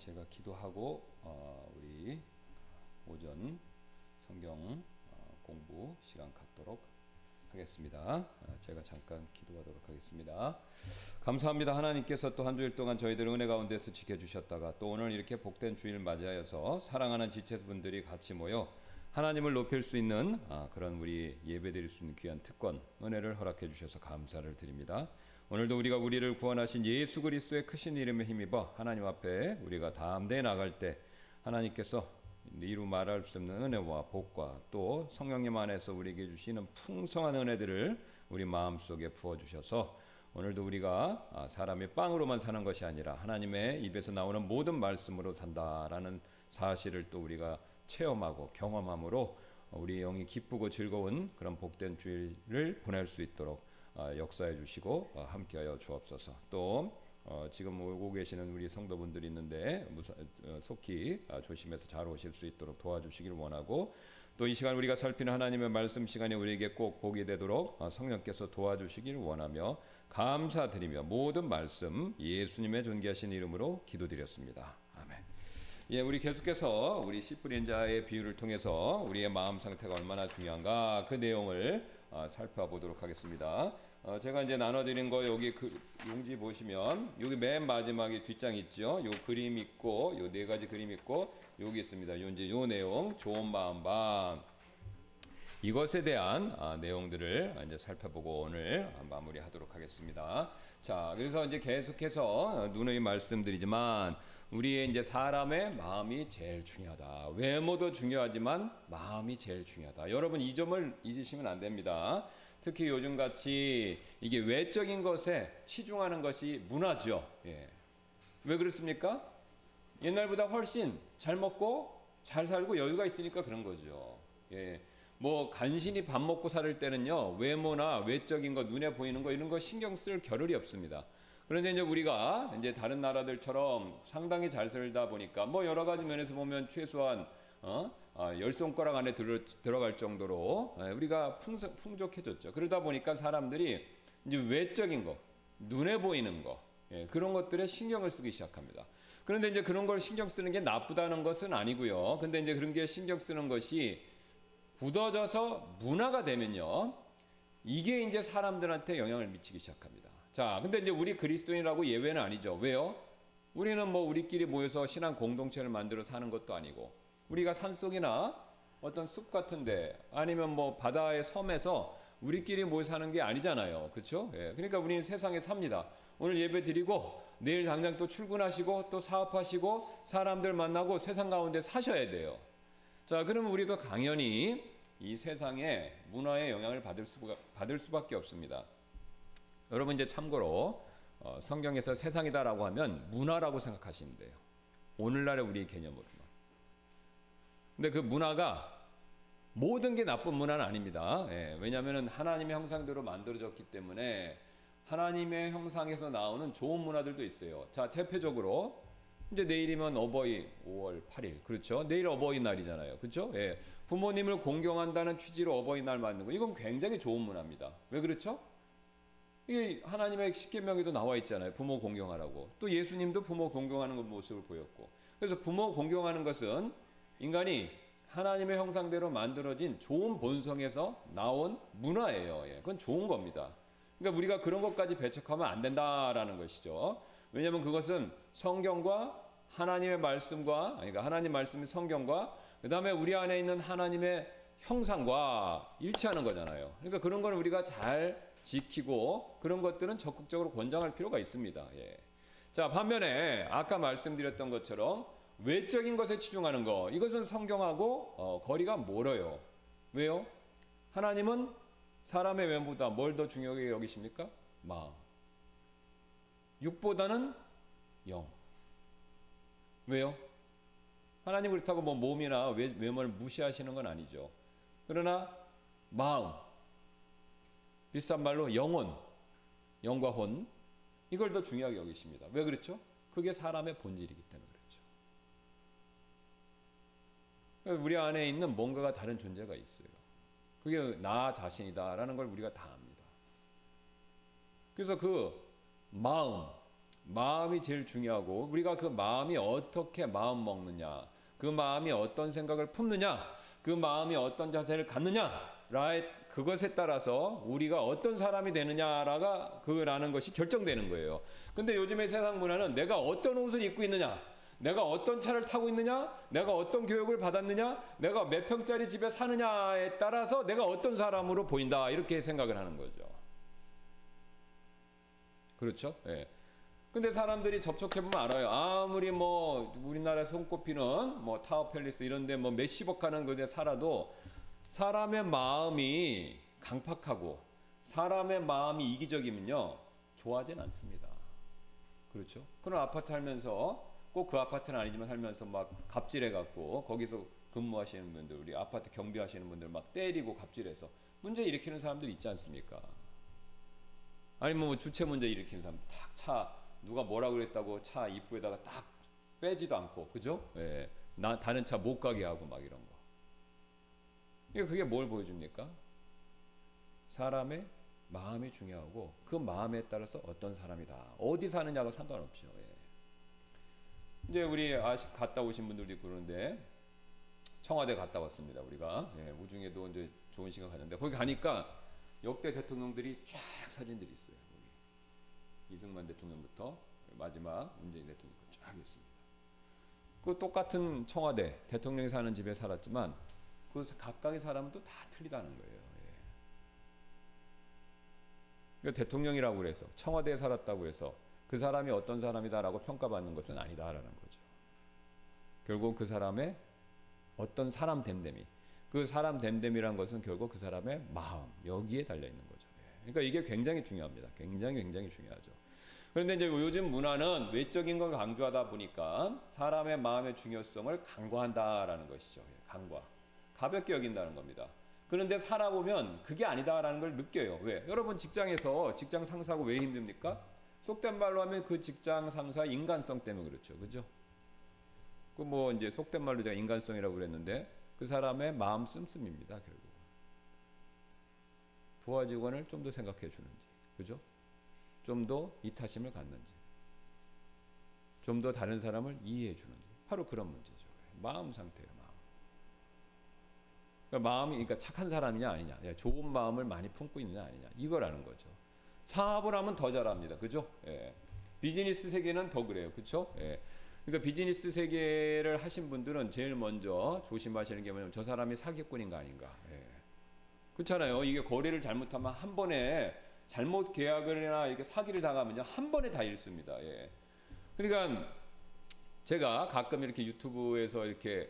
제가 기도하고 어, 우리 오전 성경 어, 공부 시간 갖도록 하겠습니다. 어, 제가 잠깐 기도하도록 하겠습니다. 감사합니다. 하나님께서 또 한 주일 동안 저희들 은혜 가운데서 지켜주셨다가 또 오늘 이렇게 복된 주일 맞이하여서 사랑하는 지체분들이 같이 모여 하나님을 높일 수 있는 아, 그런 우리 예배드릴 수 있는 귀한 특권 은혜를 허락해 주셔서 감사를 드립니다. 오늘도 우리가 우리를 구원하신 예수 그리스도의 크신 이름에 힘입어 하나님 앞에 우리가 담대히 나갈 때 하나님께서 이루 말할 수 없는 은혜와 복과 또 성령님 안에서 우리에게 주시는 풍성한 은혜들을 우리 마음속에 부어 주셔서 오늘도 우리가 아, 사람이 빵으로만 사는 것이 아니라 하나님의 입에서 나오는 모든 말씀으로 산다라는 사실을 또 우리가 체험하고 경험함으로 우리 영이 기쁘고 즐거운 그런 복된 주일을 보낼 수 있도록 아, 역사해 주시고 어, 함께하여 주옵소서. 또 어, 지금 오고 계시는 우리 성도분들이 있는데 어, 속히 아, 조심해서 잘 오실 수 있도록 도와주시길 원하고 또 이 시간 우리가 살피는 하나님의 말씀 시간이 우리에게 꼭 복이 되도록 성령께서 도와주시길 원하며 감사드리며 모든 말씀 예수님의 존귀하신 이름으로 기도드렸습니다. 아멘. 예, 우리 계속해서 우리 씨뿌린 자의 비유를 통해서 우리의 마음 상태가 얼마나 중요한가 그 내용을 어, 살펴보도록 하겠습니다. 어, 제가 이제 나눠드린 거 여기 그 용지 보시면 여기 맨 마지막에 뒷장 있죠. 요 그림 있고 요 네 가지 그림 있고 여기 있습니다. 요 이제 요 내용 좋은 마음 방 이것에 대한 아, 내용들을 이제 살펴보고 오늘 마무리하도록 하겠습니다. 자, 그래서 이제 계속해서 누누이 말씀드리지만 우리의 이제 사람의 마음이 제일 중요하다. 외모도 중요하지만 마음이 제일 중요하다. 여러분 이 점을 잊으시면 안 됩니다. 특히 요즘 같이 이게 외적인 것에 치중하는 것이 문화죠. 예. 왜 그렇습니까? 옛날보다 훨씬 잘 먹고 잘 살고 여유가 있으니까 그런 거죠. 예. 뭐 간신히 밥 먹고 살 때는요 외모나 외적인 거 눈에 보이는 거 이런 거 신경 쓸 겨를이 없습니다. 그런데 이제 우리가 이제 다른 나라들처럼 상당히 잘 살다 보니까 뭐 여러 가지 면에서 보면 최소한 어? 아, 열 손가락 안에 들어, 들어갈 정도로 예, 우리가 풍성, 풍족해졌죠. 그러다 보니까 사람들이 이제 외적인 거, 눈에 보이는 거 예, 그런 것들에 신경을 쓰기 시작합니다. 그런데 이제 그런 걸 신경 쓰는 게 나쁘다는 것은 아니고요. 근데 이제 그런 게 신경 쓰는 것이 굳어져서 문화가 되면요. 이게 이제 사람들한테 영향을 미치기 시작합니다. 자, 근데 이제 우리 그리스도인이라고 예외는 아니죠. 왜요? 우리는 뭐 우리끼리 모여서 신앙 공동체를 만들어 사는 것도 아니고 우리가 산속이나 어떤 숲 같은데 아니면 뭐 바다의 섬에서 우리끼리 모여 사는 게 아니잖아요. 그렇죠? 예. 그러니까 우리는 세상에 삽니다. 오늘 예배 드리고 내일 당장 또 출근하시고 또 사업하시고 사람들 만나고 세상 가운데 사셔야 돼요. 자, 그러면 우리도 당연히 이 세상의 문화의 영향을 받을, 수, 받을 수밖에 없습니다. 여러분 이제 참고로 어, 성경에서 세상이다라고 하면 문화라고 생각하시면 돼요. 오늘날의 우리 개념으로는. 근데 그 문화가 모든 게 나쁜 문화는 아닙니다. 예, 왜냐하면 하나님의 형상대로 만들어졌기 때문에 하나님의 형상에서 나오는 좋은 문화들도 있어요. 자, 대표적으로 이제 내일이면 어버이 5월 8일 그렇죠 내일 어버이날이잖아요 그렇죠 예 부모님을 공경한다는 취지로 어버이날 만든 거 이건 굉장히 좋은 문화입니다 왜 그렇죠 이게 하나님의 십계명에도 나와 있잖아요. 부모 공경하라고. 또 예수님도 부모 공경하는 모습을 보였고. 그래서 부모 공경하는 것은 인간이 하나님의 형상대로 만들어진 좋은 본성에서 나온 문화예요. 예 그건 좋은 겁니다. 그러니까 우리가 그런 것까지 배척하면 안 된다라는 것이죠. 왜냐하면 그것은 성경과 하나님의 말씀과 그러니까 하나님 말씀의 성경과 그 다음에 우리 안에 있는 하나님의 형상과 일치하는 거잖아요. 그러니까 그런 거는 우리가 잘 지키고 그런 것들은 적극적으로 권장할 필요가 있습니다. 예. 자 반면에 아까 말씀드렸던 것처럼 외적인 것에 치중하는 거 이것은 성경하고 어, 거리가 멀어요. 왜요? 하나님은 사람의 외모보다 뭘 더 중요하게 여기십니까? 마음. 육보다는 영. 왜요? 하나님 그렇다고 뭐 몸이나 외, 외모를 무시하시는 건 아니죠. 그러나 마음, 비싼 말로 영혼, 영과 혼, 이걸 더 중요하게 여기십니다. 왜 그렇죠? 그게 사람의 본질이기 때문에 그렇죠. 우리 안에 있는 뭔가가 다른 존재가 있어요. 그게 나 자신이다라는 걸 우리가 다 압니다. 그래서 그 마음, 마음이 제일 중요하고 우리가 그 마음이 어떻게 마음 먹느냐, 그 마음이 어떤 생각을 품느냐, 그 마음이 어떤 자세를 갖느냐라의 그것에 따라서 우리가 어떤 사람이 되느냐라가 그라는 것이 결정되는 거예요. 근데 요즘의 세상 문화는 내가 어떤 옷을 입고 있느냐, 내가 어떤 차를 타고 있느냐, 내가 어떤 교육을 받았느냐, 내가 몇 평짜리 집에 사느냐에 따라서 내가 어떤 사람으로 보인다 이렇게 생각을 하는 거죠. 그렇죠? 예. 근데 사람들이 접촉해 보면 알아요. 아무리 뭐 우리나라 손꼽히는 뭐 타워 팰리스 이런데 뭐 몇십억 하는 그데 살아도 사람의 마음이 강팍하고 사람의 마음이 이기적이면요 좋아하진 않습니다. 그렇죠? 그런 아파트 살면서 꼭 그 아파트는 아니지만 살면서 막 갑질해 갖고 거기서 근무하시는 분들 우리 아파트 경비하시는 분들 막 때리고 갑질해서 문제 일으키는 사람들 있지 않습니까? 아니면 뭐 주체 문제 일으키는 사람 탁차 누가 뭐라 그랬다고 차 입구에다가 딱 빼지도 않고 그죠? 예. 나 다른 차 못 가게 하고 막 이런 거. 그게 뭘 보여줍니까? 사람의 마음이 중요하고 그 마음에 따라서 어떤 사람이다. 어디 사느냐가 상관없죠. 예. 이제 우리 아시 갔다 오신 분들도 있고 그러는데 청와대 갔다 왔습니다. 우리가 예, 우중에도 이제 좋은 시간 갔는데 거기 가니까 역대 대통령들이 쫙 사진들이 있어요. 거기. 이승만 대통령부터 마지막 문재인 대통령까지 쫙 있습니다. 그 똑같은 청와대 대통령이 사는 집에 살았지만 그 각각의 사람은 또다 틀리다는 거예요. 예. 그러니까 대통령이라고 그래서 청와대에 살았다고 해서 그 사람이 어떤 사람이다라고 평가받는 것은 아니다라는 거죠. 결국 그 사람의 어떤 사람 됨됨이 그 사람 됨됨이란 것은 결국 그 사람의 마음 여기에 달려 있는 거죠. 예. 그러니까 이게 굉장히 중요합니다. 굉장히 굉장히 중요하죠. 그런데 이제 요즘 문화는 외적인 걸 강조하다 보니까 사람의 마음의 중요성을 강조한다라는 것이죠. 예, 강과 가볍게 여긴다는 겁니다. 그런데 살아보면 그게 아니다라는 걸 느껴요. 왜? 여러분 직장에서 직장 상사하고 왜 힘듭니까? 속된 말로 하면 그 직장 상사 인간성 때문에 그렇죠. 그죠? 그 뭐 이제 속된 말로 제가 인간성이라고 그랬는데 그 사람의 마음 씀씀입니다. 결국. 부하 직원을 좀 더 생각해 주는지. 그죠? 좀 더 이타심을 갖는지. 좀 더 다른 사람을 이해해 주는지. 바로 그런 문제죠. 마음 상태예요. 그러니까 마음이 그러니까 착한 사람이냐 아니냐. 좋은 마음을 많이 품고 있느냐 아니냐. 이거라는 거죠. 사업을 하면 더 잘합니다. 그죠? 예. 비즈니스 세계는 더 그래요. 그렇죠? 예. 그러니까 비즈니스 세계를 하신 분들은 제일 먼저 조심하시는 게 뭐냐면 저 사람이 사기꾼인가 아닌가. 예. 그렇잖아요. 이게 거래를 잘못하면 한 번에 잘못 계약을이나 이렇게 사기를 당하면요 한 번에 다 잃습니다. 예. 그러니까 제가 가끔 이렇게 유튜브에서 이렇게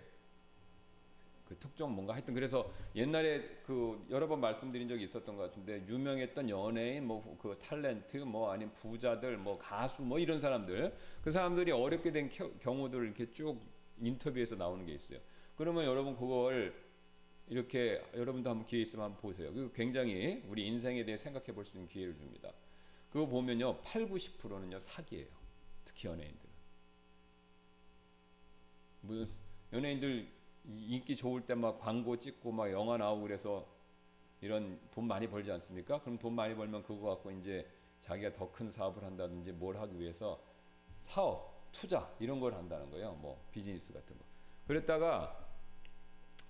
그 특정 뭔가 하여튼 그래서 옛날에 그 여러 번 말씀드린 적이 있었던 것 같은데 유명했던 연예인 뭐 그 탤런트 뭐 아니면 부자들 뭐 가수 뭐 이런 사람들 그 사람들이 어렵게 된 경우들을 이렇게 쭉 인터뷰에서 나오는 게 있어요. 그러면 여러분 그걸 이렇게 여러분도 한번 기회 있으면 한번 보세요. 그 굉장히 우리 인생에 대해 생각해 볼 수 있는 기회를 줍니다. 그거 보면요 8, 90%는요 사기예요. 특히 연예인들. 무슨 연예인들 인기 좋을 때 막 광고 찍고 막 영화 나오고 그래서 이런 돈 많이 벌지 않습니까? 그럼 돈 많이 벌면 그거 갖고 이제 자기가 더 큰 사업을 한다든지 뭘 하기 위해서 사업, 투자 이런 걸 한다는 거예요. 뭐 비즈니스 같은 거. 그랬다가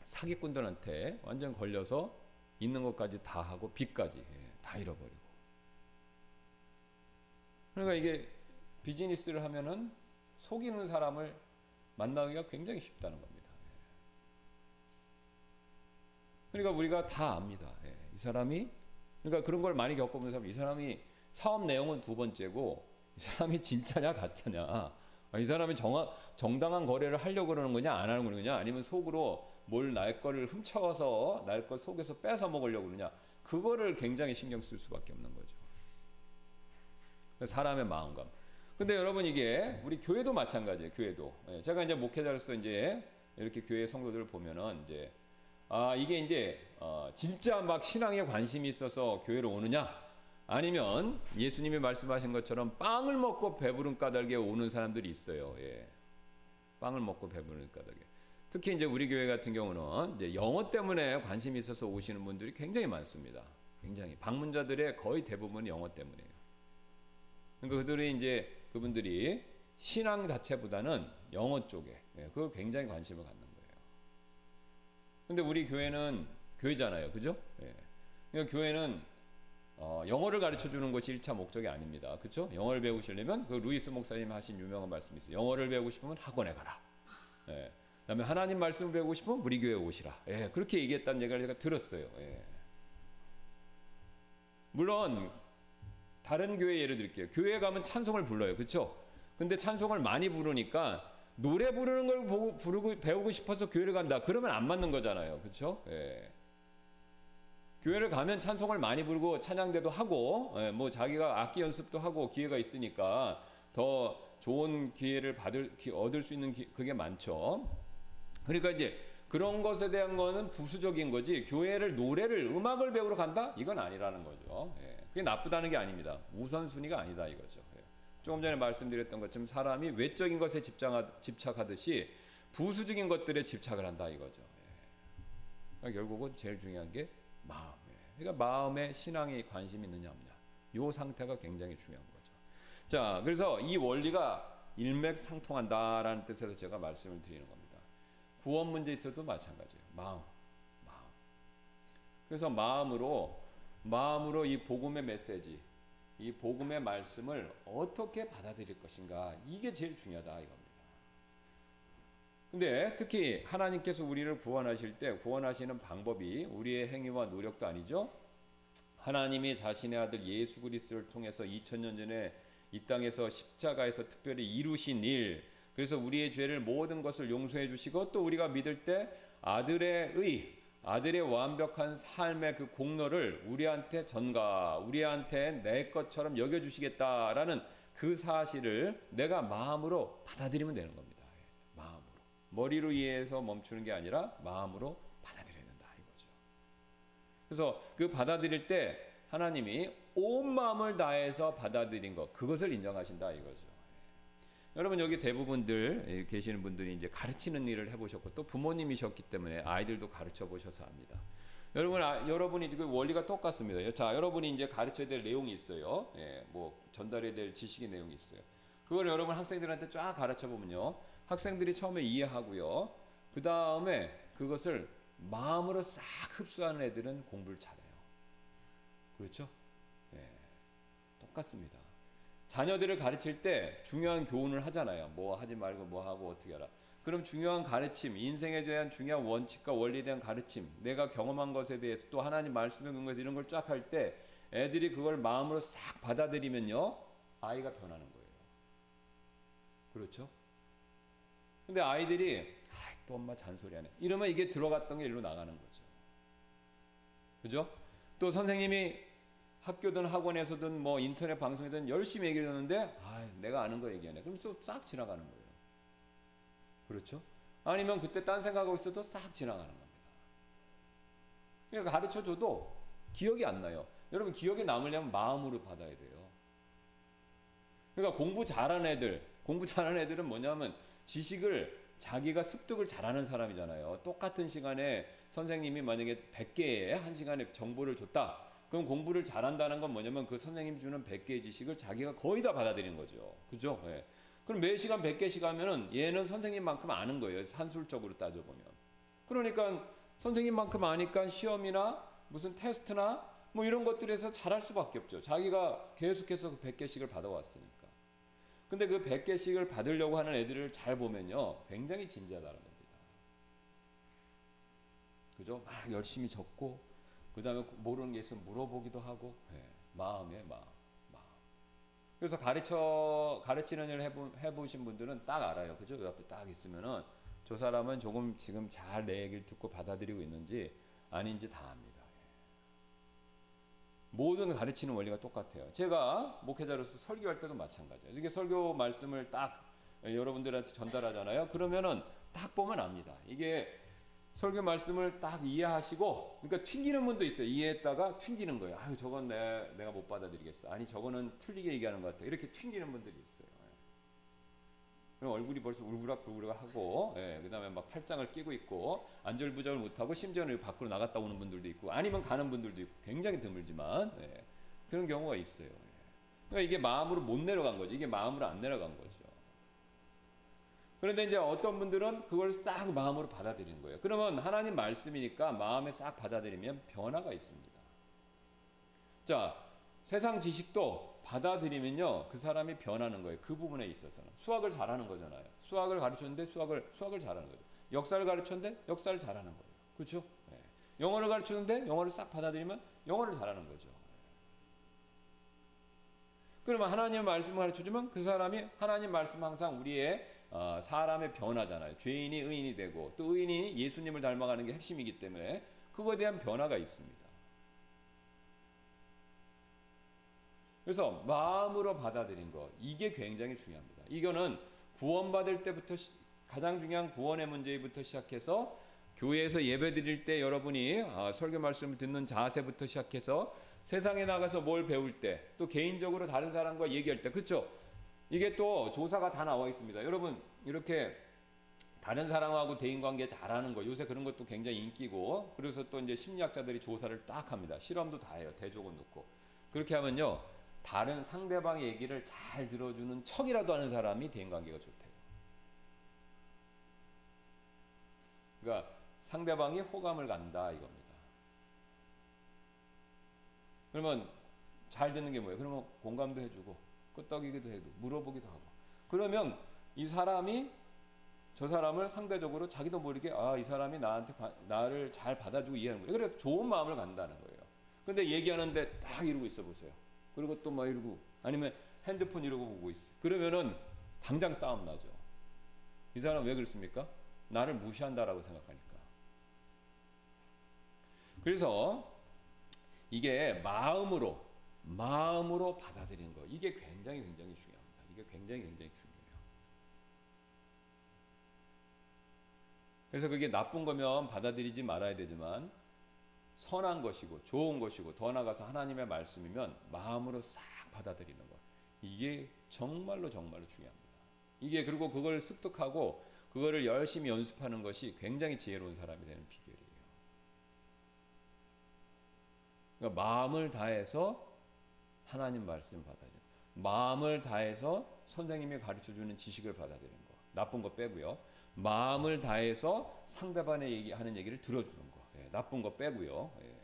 사기꾼들한테 완전 걸려서 있는 것까지 다 하고 빚까지 예, 다 잃어버리고. 그러니까 이게 비즈니스를 하면은 속이는 사람을 만나기가 굉장히 쉽다는 겁니다. 그러니까 우리가 다 압니다. 예, 이 사람이 그러니까 그런 걸 많이 겪어본 사람 이 사람이 사업 내용은 두 번째고 이 사람이 진짜냐 가짜냐 아, 이 사람이 정하, 정당한 거래를 하려고 그러는 거냐 안 하는 거냐 아니면 속으로 뭘 날 거를 훔쳐서 날걸 속에서 뺏어 먹으려고 그러냐 그거를 굉장히 신경 쓸 수밖에 없는 거죠. 사람의 마음감. 근데 여러분 이게 우리 교회도 마찬가지예요. 교회도 예, 제가 이제 목회자로서 이제 이렇게 교회 성도들을 보면은 이제 아 이게 이제 어, 진짜 막 신앙에 관심이 있어서 교회로 오느냐 아니면 예수님이 말씀하신 것처럼 빵을 먹고 배부른 까닭에 오는 사람들이 있어요. 예. 빵을 먹고 배부른 까닭에. 특히 이제 우리 교회 같은 경우는 이제 영어 때문에 관심이 있어서 오시는 분들이 굉장히 많습니다. 굉장히 방문자들의 거의 대부분 영어 때문에요. 그러니까 그들이 이제 그분들이 신앙 자체보다는 영어 쪽에 예, 그걸 굉장히 관심을 갖는. 근데 우리 교회는 교회잖아요, 그죠? 예. 그러니까 교회는 어, 영어를 가르쳐 주는 것이 1차 목적이 아닙니다. 그렇죠? 영어를 배우시려면 그 루이스 목사님 하신 유명한 말씀이 있어요. 영어를 배우고 싶으면 학원에 가라. 예. 그다음에 하나님 말씀을 배우고 싶으면 우리 교회에 오시라. 예. 그렇게 얘기했다는 얘기를 제가 들었어요. 예. 물론 다른 교회 예를 들게요. 교회 가면 찬송을 불러요. 그렇죠? 근데 찬송을 많이 부르니까 노래 부르는 걸 보고 부르고 배우고 싶어서 교회를 간다. 그러면 안 맞는 거잖아요. 그렇죠? 예. 교회를 가면 찬송을 많이 부르고 찬양대도 하고 예, 뭐 자기가 악기 연습도 하고 기회가 있으니까 더 좋은 기회를 받을 기, 얻을 수 있는 기, 그게 많죠. 그러니까 이제 그런 것에 대한 거는 부수적인 거지 교회를 노래를 음악을 배우러 간다 이건 아니라는 거죠. 예, 그게 나쁘다는 게 아닙니다. 우선순위가 아니다 이거죠. 예. 조금 전에 말씀드렸던 것처럼 사람이 외적인 것에 집착하, 집착하듯이 부수적인 것들에 집착을 한다 이거죠. 예. 그러니까 결국은 제일 중요한 게 마음. 그러니까 마음에 신앙에 관심이 있느냐 없냐. 요 상태가 굉장히 중요한 거죠. 자, 그래서 이 원리가 일맥상통한다라는 뜻에서 제가 말씀을 드리는 겁니다. 구원 문제 있어도 마찬가지예요. 마음, 마음. 그래서 마음으로 마음으로 이 복음의 메시지, 이 복음의 말씀을 어떻게 받아들일 것인가 이게 제일 중요하다 이겁니다. 근데 특히 하나님께서 우리를 구원하실 때 구원하시는 방법이 우리의 행위와 노력도 아니죠. 하나님이 자신의 아들 예수 그리스도를 통해서 2000년 전에 이 땅에서 십자가에서 특별히 이루신 일 그래서 우리의 죄를 모든 것을 용서해 주시고 또 우리가 믿을 때 아들의 의 아들의 완벽한 삶의 그 공로를 우리한테 전가 우리한테 내 것처럼 여겨 주시겠다라는 그 사실을 내가 마음으로 받아들이면 되는 겁니다. 마음으로. 머리로 이해해서 멈추는 게 아니라 마음으로 받아들여야 된다 이거죠. 그래서 그 받아들일 때 하나님이 온 마음을 다해서 받아들인 것 그것을 인정하신다 이거죠. 여러분 여기 대부분들 계시는 분들이 이제 가르치는 일을 해보셨고 또 부모님이셨기 때문에 아이들도 가르쳐 보셔서 압니다. 여러분 아, 여러분이 그 원리가 똑같습니다. 자 여러분이 이제 가르쳐야 될 내용이 있어요. 예, 뭐 전달해야 될 지식의 내용이 있어요. 그걸 여러분 학생들한테 쫙 가르쳐 보면요. 학생들이 처음에 이해하고요. 그 다음에 그것을 마음으로 싹 흡수하는 애들은 공부를 잘해요. 그렇죠? 예, 똑같습니다. 자녀들을 가르칠 때 중요한 교훈을 하잖아요. 뭐 하지 말고 뭐 하고 어떻게 하라. 그럼 중요한 가르침, 인생에 대한 중요한 원칙과 원리에 대한 가르침, 내가 경험한 것에 대해서 또 하나님 말씀에 근거해서 이런 걸 쫙 할 때 애들이 그걸 마음으로 싹 받아들이면요. 아이가 변하는 거예요. 그렇죠? 근데 아이들이 아, 또 엄마 잔소리하네. 이러면 이게 들어갔던 게 일로 나가는 거죠. 그죠? 또 선생님이 학교든 학원에서든 뭐 인터넷 방송이든 열심히 얘기해 줬는데 아, 내가 아는 거 얘기하네. 그럼 싹 지나가는 거예요. 그렇죠? 아니면 그때 딴 생각하고 있어도 싹 지나가는 겁니다. 그러니까 가르쳐 줘도 기억이 안 나요. 여러분 기억에 남으려면 마음으로 받아야 돼요. 그러니까 공부 잘하는 애들, 공부 잘하는 애들은 뭐냐면 지식을 자기가 습득을 잘하는 사람이잖아요. 똑같은 시간에 선생님이 만약에 100개의 한 시간에 정보를 줬다. 그럼 공부를 잘한다는 건 뭐냐면 그 선생님 주는 100개의 지식을 자기가 거의 다 받아들이는 거죠. 그죠? 예. 그럼 매 시간 100개씩 하면은 얘는 선생님만큼 아는 거예요. 산술적으로 따져보면. 그러니까 선생님만큼 아니까 시험이나 무슨 테스트나 뭐 이런 것들에서 잘할 수밖에 없죠. 자기가 계속해서 그 100개씩을 받아왔으니까. 근데 그 100개씩을 받으려고 하는 애들을 잘 보면요. 굉장히 진지하다는 겁니다. 그죠? 막 열심히 적고, 그 다음에 모르는 게 있으면 물어보기도 하고, 네. 마음에 마음, 마음. 그래서 가르쳐, 가르치는 일을 해보, 해보신 분들은 딱 알아요. 그죠? 옆에 딱 있으면은 저 사람은 조금 지금 잘 내 얘기를 듣고 받아들이고 있는지 아닌지 다 압니다. 모든 가르치는 원리가 똑같아요. 제가 목회자로서 설교할 때도 마찬가지예요. 이게 설교 말씀을 딱 여러분들한테 전달하잖아요. 그러면은 딱 보면 압니다. 이게 설교 말씀을 딱 이해하시고, 그러니까 튕기는 분도 있어요. 이해했다가 튕기는 거예요. 아유, 저건 내, 내가 못 받아들이겠어. 아니, 저거는 틀리게 얘기하는 것 같아. 이렇게 튕기는 분들이 있어요. 그럼 얼굴이 벌써 울그락불그락 하고, 예, 그 다음에 막 팔짱을 끼고 있고, 안절부절을 못하고, 심지어는 밖으로 나갔다 오는 분들도 있고, 아니면 가는 분들도 있고, 굉장히 드물지만, 예, 그런 경우가 있어요. 예. 그러니까 이게 마음으로 못 내려간 거죠. 이게 마음으로 안 내려간 거죠. 그런데 이제 어떤 분들은 그걸 싹 마음으로 받아들이는 거예요. 그러면 하나님 말씀이니까 마음에 싹 받아들이면 변화가 있습니다. 자, 세상 지식도 받아들이면요, 그 사람이 변하는 거예요. 그 부분에 있어서는 수학을 잘하는 거잖아요. 수학을 가르쳤는데 수학을 수학을 잘하는 거죠. 역사를 가르쳤는데 역사를 잘하는 거예요. 그렇죠? 네. 영어를 가르쳤는데 영어를 싹 받아들이면 영어를 잘하는 거죠. 그러면 하나님 말씀을 가르쳐주면 그 사람이 하나님 말씀 항상 우리의 어, 사람의 변화잖아요. 죄인이 의인이 되고 또 의인이 예수님을 닮아가는 게 핵심이기 때문에 그거에 대한 변화가 있습니다. 그래서 마음으로 받아들인 것 이게 굉장히 중요합니다. 이거는 구원받을 때부터 시, 가장 중요한 구원의 문제부터 시작해서 교회에서 예배 드릴 때 여러분이 아, 설교 말씀을 듣는 자세부터 시작해서 세상에 나가서 뭘 배울 때 또 개인적으로 다른 사람과 얘기할 때 그렇죠? 이게 또 조사가 다 나와 있습니다. 여러분 이렇게 다른 사람하고 대인 관계 잘하는 거 요새 그런 것도 굉장히 인기고 그래서 또 이제 심리학자들이 조사를 딱 합니다. 실험도 다 해요. 대조건 놓고 그렇게 하면요 다른 상대방의 얘기를 잘 들어주는 척이라도 하는 사람이 대인 관계가 좋대요. 그러니까 상대방이 호감을 간다 이겁니다. 그러면 잘 듣는 게 뭐예요? 그러면 공감도 해주고 끄떡이기도 해도 물어보기도 하고 그러면 이 사람이 저 사람을 상대적으로 자기도 모르게 아 이 사람이 나한테 바, 나를 잘 받아주고 이해하는 거예요. 그래서 좋은 마음을 간다는 거예요. 근데 얘기하는데 딱 이러고 있어 보세요. 그리고 또 막 이러고 아니면 핸드폰 이러고 보고 있어. 그러면은 당장 싸움 나죠. 이 사람 왜 그렇습니까? 나를 무시한다라고 생각하니까. 그래서 이게 마음으로 마음으로 받아들이는 거 이게 굉장히 굉장히 중요합니다. 이게 굉장히 굉장히 중요해요. 그래서 그게 나쁜 거면 받아들이지 말아야 되지만 선한 것이고 좋은 것이고 더 나아가서 하나님의 말씀이면 마음으로 싹 받아들이는 것 이게 정말로 정말로 중요합니다. 이게 그리고 그걸 습득하고 그거를 열심히 연습하는 것이 굉장히 지혜로운 사람이 되는 비결이에요. 그러니까 마음을 다해서 하나님 말씀을 받아들이는 마음을 다해서 선생님이 가르쳐 주는 지식을 받아들이는 거. 나쁜 거 빼고요. 마음을 다해서 상대방의 얘기 하는 얘기를 들어주는 거. 예, 나쁜 거 빼고요. 예.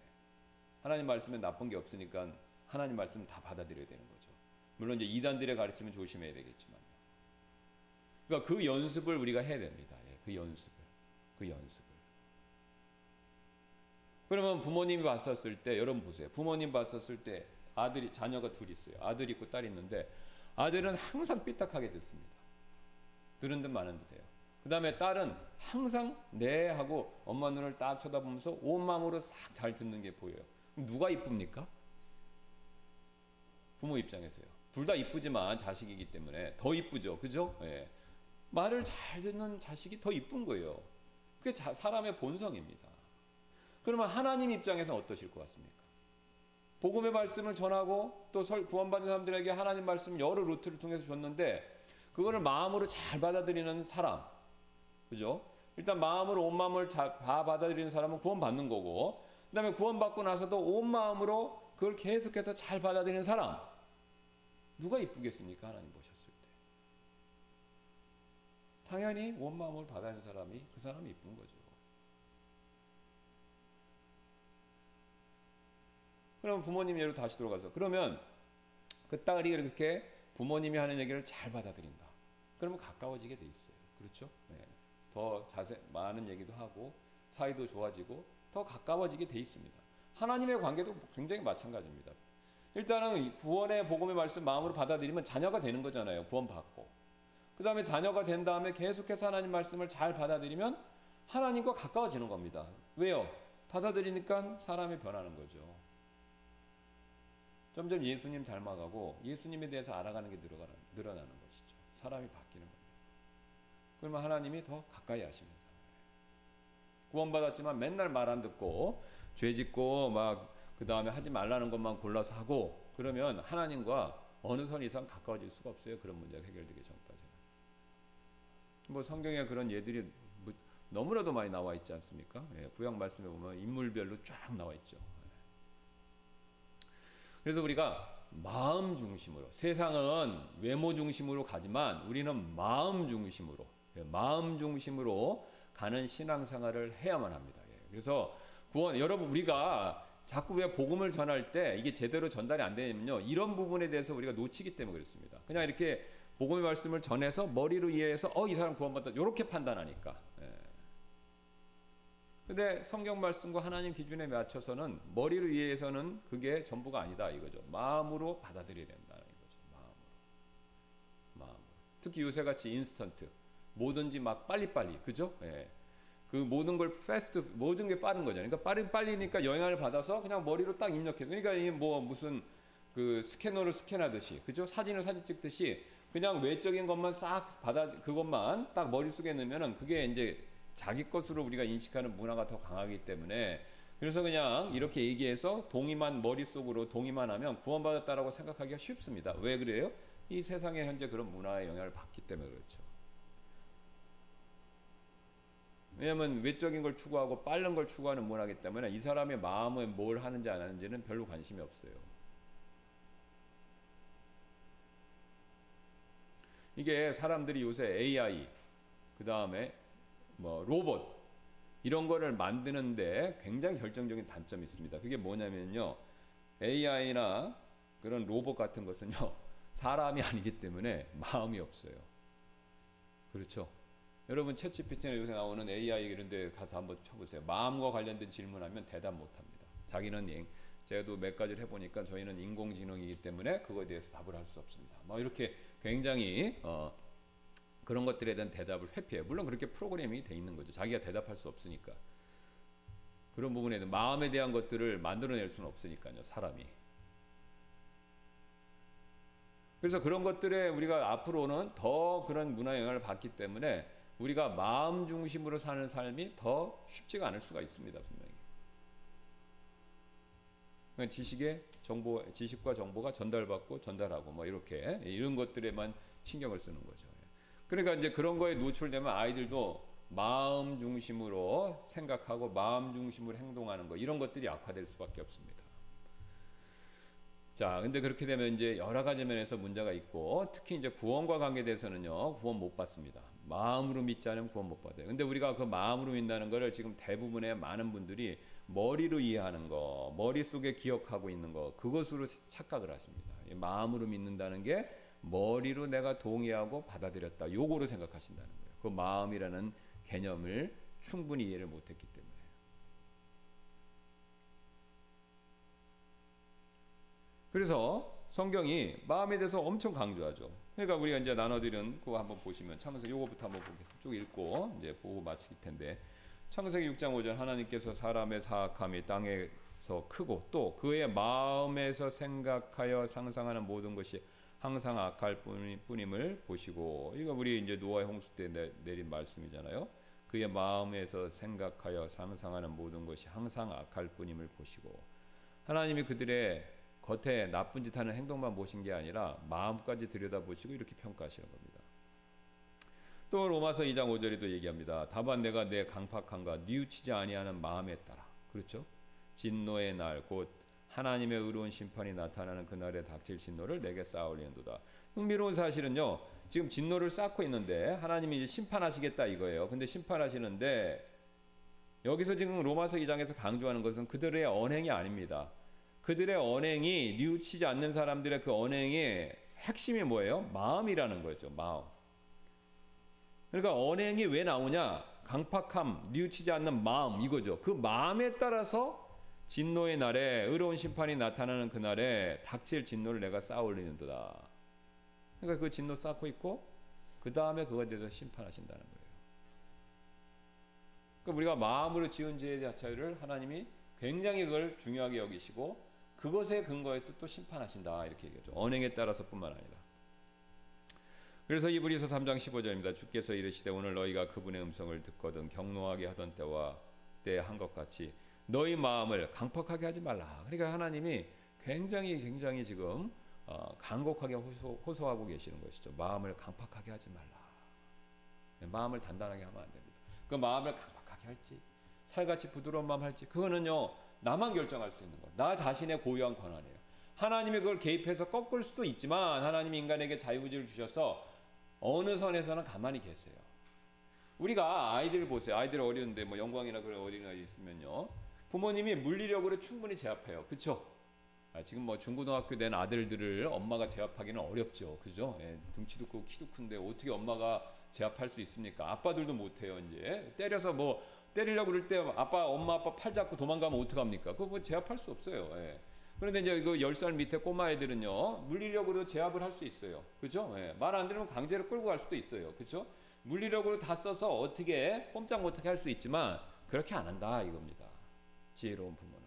하나님 말씀에 나쁜 게 없으니까 하나님 말씀 다 받아들여야 되는 거죠. 물론 이제 이단들의 가르침은 조심해야 되겠지만요. 그러니까 그 연습을 우리가 해야 됩니다. 예, 그 연습을. 그 연습을. 그러면 부모님이 봤었을 때 여러분 보세요. 부모님 봤었을 때 아들이 자녀가 둘 있어요. 아들 있고 딸 있는데 아들은 항상 삐딱하게 듣습니다. 들은 듯 마는 듯해요. 그 다음에 딸은 항상 네 하고 엄마 눈을 딱 쳐다보면서 온 마음으로 싹 잘 듣는 게 보여요. 누가 이쁩니까? 부모 입장에서요. 둘 다 이쁘지만 자식이기 때문에 더 이쁘죠. 그죠? 예. 말을 잘 듣는 자식이 더 이쁜 거예요. 그게 자, 사람의 본성입니다. 그러면 하나님 입장에서 어떠실 것 같습니까? 복음의 말씀을 전하고 또 구원받은 사람들에게 하나님 말씀 여러 루트를 통해서 줬는데 그거를 마음으로 잘 받아들이는 사람, 그죠? 일단 마음으로 온 마음을 다 받아들이는 사람은 구원받는 거고, 그다음에 구원받고 나서도 온 마음으로 그걸 계속해서 잘 받아들이는 사람, 누가 이쁘겠습니까? 하나님 보셨을 때. 당연히 온 마음을 받아들이는 사람이 그 사람이 이쁜 거죠. 그러면 부모님 예로 다시 돌아가서 그러면 그 딸이 이렇게 부모님이 하는 얘기를 잘 받아들인다. 그러면 가까워지게 돼 있어요. 그렇죠? 네. 더 자세 많은 얘기도 하고 사이도 좋아지고 더 가까워지게 돼 있습니다. 하나님의 관계도 굉장히 마찬가지입니다. 일단은 구원의 복음의 말씀 마음으로 받아들이면 자녀가 되는 거잖아요. 구원받고. 그 다음에 자녀가 된 다음에 계속해서 하나님 말씀을 잘 받아들이면 하나님과 가까워지는 겁니다. 왜요? 받아들이니까 사람이 변하는 거죠. 점점 예수님 닮아가고 예수님에 대해서 알아가는 게 늘어가는, 늘어나는 것이죠. 사람이 바뀌는 겁니다. 그러면 하나님이 더 가까이 하십니다. 구원받았지만 맨날 말 안 듣고 죄 짓고 막 그 다음에 하지 말라는 것만 골라서 하고 그러면 하나님과 어느 선 이상 가까워질 수가 없어요. 그런 문제가 해결되기 전까지는. 뭐 성경에 그런 예들이 뭐 너무나도 많이 나와 있지 않습니까? 예, 구약 말씀에 보면 인물별로 쫙 나와 있죠. 그래서 우리가 마음 중심으로 세상은 외모 중심으로 가지만 우리는 마음 중심으로 예, 마음 중심으로 가는 신앙생활을 해야만 합니다. 예, 그래서 구원 여러분 우리가 자꾸 왜 복음을 전할 때 이게 제대로 전달이 안 되면요 이런 부분에 대해서 우리가 놓치기 때문에 그렇습니다. 그냥 이렇게 복음의 말씀을 전해서 머리로 이해해서 어 이 사람 구원받다 이렇게 판단하니까. 예. 근데 성경 말씀과 하나님 기준에 맞춰서는 머리로 이해해서는 그게 전부가 아니다 이거죠. 마음으로 받아들여야 된다는 거죠. 마음으로. 마음. 특히 요새 같이 인스턴트 뭐든지 막 빨리빨리 그죠? 예. 그 모든 걸 fast 모든 게 빠른 거잖아요. 그러니까 빠른 빨리니까 영향을 받아서 그냥 머리로 딱 입력해. 그러니까 이 뭐 무슨 그 스캐너를 스캔하듯이 그죠? 사진을 사진 찍듯이 그냥 외적인 것만 싹 받아 그것만 딱 머릿속에 넣으면은 그게 이제 자기 것으로 우리가 인식하는 문화가 더 강하기 때문에 그래서 그냥 이렇게 얘기해서 동의만 머릿속으로 동의만 하면 구원받았다라고 생각하기가 쉽습니다. 왜 그래요? 이 세상에 현재 그런 문화의 영향을 받기 때문에 그렇죠. 왜냐하면 외적인 걸 추구하고 빠른 걸 추구하는 문화이기 때문에 이 사람의 마음에 뭘 하는지 안 하는지는 별로 관심이 없어요. 이게 사람들이 요새 AI 그 다음에 뭐 로봇 이런 거를 만드는데 굉장히 결정적인 단점이 있습니다. 그게 뭐냐면요. AI나 그런 로봇 같은 것은요. 사람이 아니기 때문에 마음이 없어요. 그렇죠. 여러분 챗GPT나 요새 나오는 AI 이런 데 가서 한번 쳐보세요. 마음과 관련된 질문하면 대답 못합니다. 자기는 제가도 몇 가지를 해보니까 저희는 인공지능이기 때문에 그거에 대해서 답을 할 수 없습니다. 뭐 이렇게 굉장히 어, 그런 것들에 대한 대답을 회피해요. 물론 그렇게 프로그램이 돼 있는 거죠. 자기가 대답할 수 없으니까. 그런 부분에 대한 마음에 대한 것들을 만들어낼 수는 없으니까요. 사람이. 그래서 그런 것들에 우리가 앞으로는 더 그런 문화 영향을 받기 때문에 우리가 마음 중심으로 사는 삶이 더 쉽지가 않을 수가 있습니다. 분명히. 그러니까 지식의 정보, 지식과 정보가 전달받고 전달하고 뭐 이렇게 이런 것들에만 신경을 쓰는 거죠. 그러니까 이제 그런 거에 노출되면 아이들도 마음 중심으로 생각하고 마음 중심으로 행동하는 거 이런 것들이 악화될 수밖에 없습니다. 자, 근데 그렇게 되면 이제 여러 가지 면에서 문제가 있고 특히 이제 구원과 관계돼서는요 구원 못 받습니다. 마음으로 믿지 않으면 구원 못 받아요. 근데 우리가 그 마음으로 믿는다는 거를 지금 대부분의 많은 분들이 머리로 이해하는 거, 머릿속에 기억하고 있는 거, 그것으로 착각을 하십니다. 마음으로 믿는다는 게 머리로 내가 동의하고 받아들였다. 요거로 생각하신다는 거예요. 그 마음이라는 개념을 충분히 이해를 못했기 때문에. 그래서 성경이 마음에 대해서 엄청 강조하죠. 그러니까 우리가 이제 나눠드린 그거 한번 보시면 창세기 요거부터 한번 보겠습니다. 쭉 읽고 이제 보고 마칠 텐데 창세기 6장 5절 하나님께서 사람의 사악함이 땅에서 크고 또 그의 마음에서 생각하여 상상하는 모든 것이 항상 악할 뿐임을 보시고 이거 우리 이제 노아의 홍수 때 내린 말씀이잖아요. 그의 마음에서 생각하여 상상하는 모든 것이 항상 악할 뿐임을 보시고 하나님이 그들의 겉에 나쁜 짓 하는 행동만 보신 게 아니라 마음까지 들여다보시고 이렇게 평가하시는 겁니다. 또 로마서 2장 5절에도 얘기합니다. 다만 내가 내 강팍함과 뉘우치지 아니하는 마음에 따라 그렇죠? 진노의 날 곧 하나님의 의로운 심판이 나타나는 그날에 닥칠 진노를 내게 쌓아올리는도다. 흥미로운 사실은요. 지금 진노를 쌓고 있는데 하나님이 이제 심판하시겠다 이거예요. 근데 심판하시는데 여기서 지금 로마서 2장에서 강조하는 것은 그들의 언행이 아닙니다. 그들의 언행이 뉘우치지 않는 사람들의 그 언행의 핵심이 뭐예요? 마음이라는 거죠. 마음. 그러니까 언행이 왜 나오냐? 강팍함, 뉘우치지 않는 마음 이거죠. 그 마음에 따라서 진노의 날에 의로운 심판이 나타나는 그 날에 닥칠 진노를 내가 쌓아 올리는도다. 그러니까 그 진노 쌓고 있고 그 다음에 그거에 대해서 심판하신다는 거예요. 그러니까 우리가 마음으로 지은 죄의 자체를 하나님이 굉장히 그걸 중요하게 여기시고 그것에 근거해서 또 심판하신다 이렇게 얘기하죠. 언행에 따라서뿐만 아니라. 그래서 이브리서 3장 15절입니다. 주께서 이르시되 오늘 너희가 그분의 음성을 듣거든 경노하게 하던 때와 때 한 것 같이 너희 마음을 강팍하게 하지 말라. 그러니까 하나님이 굉장히 굉장히 지금 어, 간곡하게 호소, 하고 계시는 것이죠. 마음을 강팍하게 하지 말라. 네, 마음을 단단하게 하면 안 됩니다. 그 마음을 강팍하게 할지, 살같이 부드러운 마음 할지, 그거는요 나만 결정할 수 있는 거. 나 자신의 고유한 권한이에요. 하나님이 그걸 개입해서 꺾을 수도 있지만 하나님이 인간에게 자유의지를 주셔서 어느 선에서는 가만히 계세요. 우리가 아이들 보세요. 아이들 어리는데 뭐 영광이나 그런 어린아이 있으면요. 부모님이 물리력으로 충분히 제압해요. 그렇죠? 아, 지금 뭐 중고등학교 된 아들들을 엄마가 제압하기는 어렵죠. 그죠? 예, 등치도 크고 키도 큰데 어떻게 엄마가 제압할 수 있습니까? 아빠들도 못해요. 이제 때려서 뭐 때리려고 그럴 때 아빠 엄마 아빠 팔 잡고 도망가면 어떡합니까? 그거 뭐 제압할 수 없어요. 예. 그런데 이제 이거 10살 밑에 꼬마 애들은요. 물리력으로 제압을 할 수 있어요. 그죠? 예. 말안 들으면 강제로 끌고 갈 수도 있어요. 그죠? 물리력으로 다 써서 어떻게 꼼짝 못하게 할 수 있지만 그렇게 안 한다 이겁니다. 지혜로운 부모는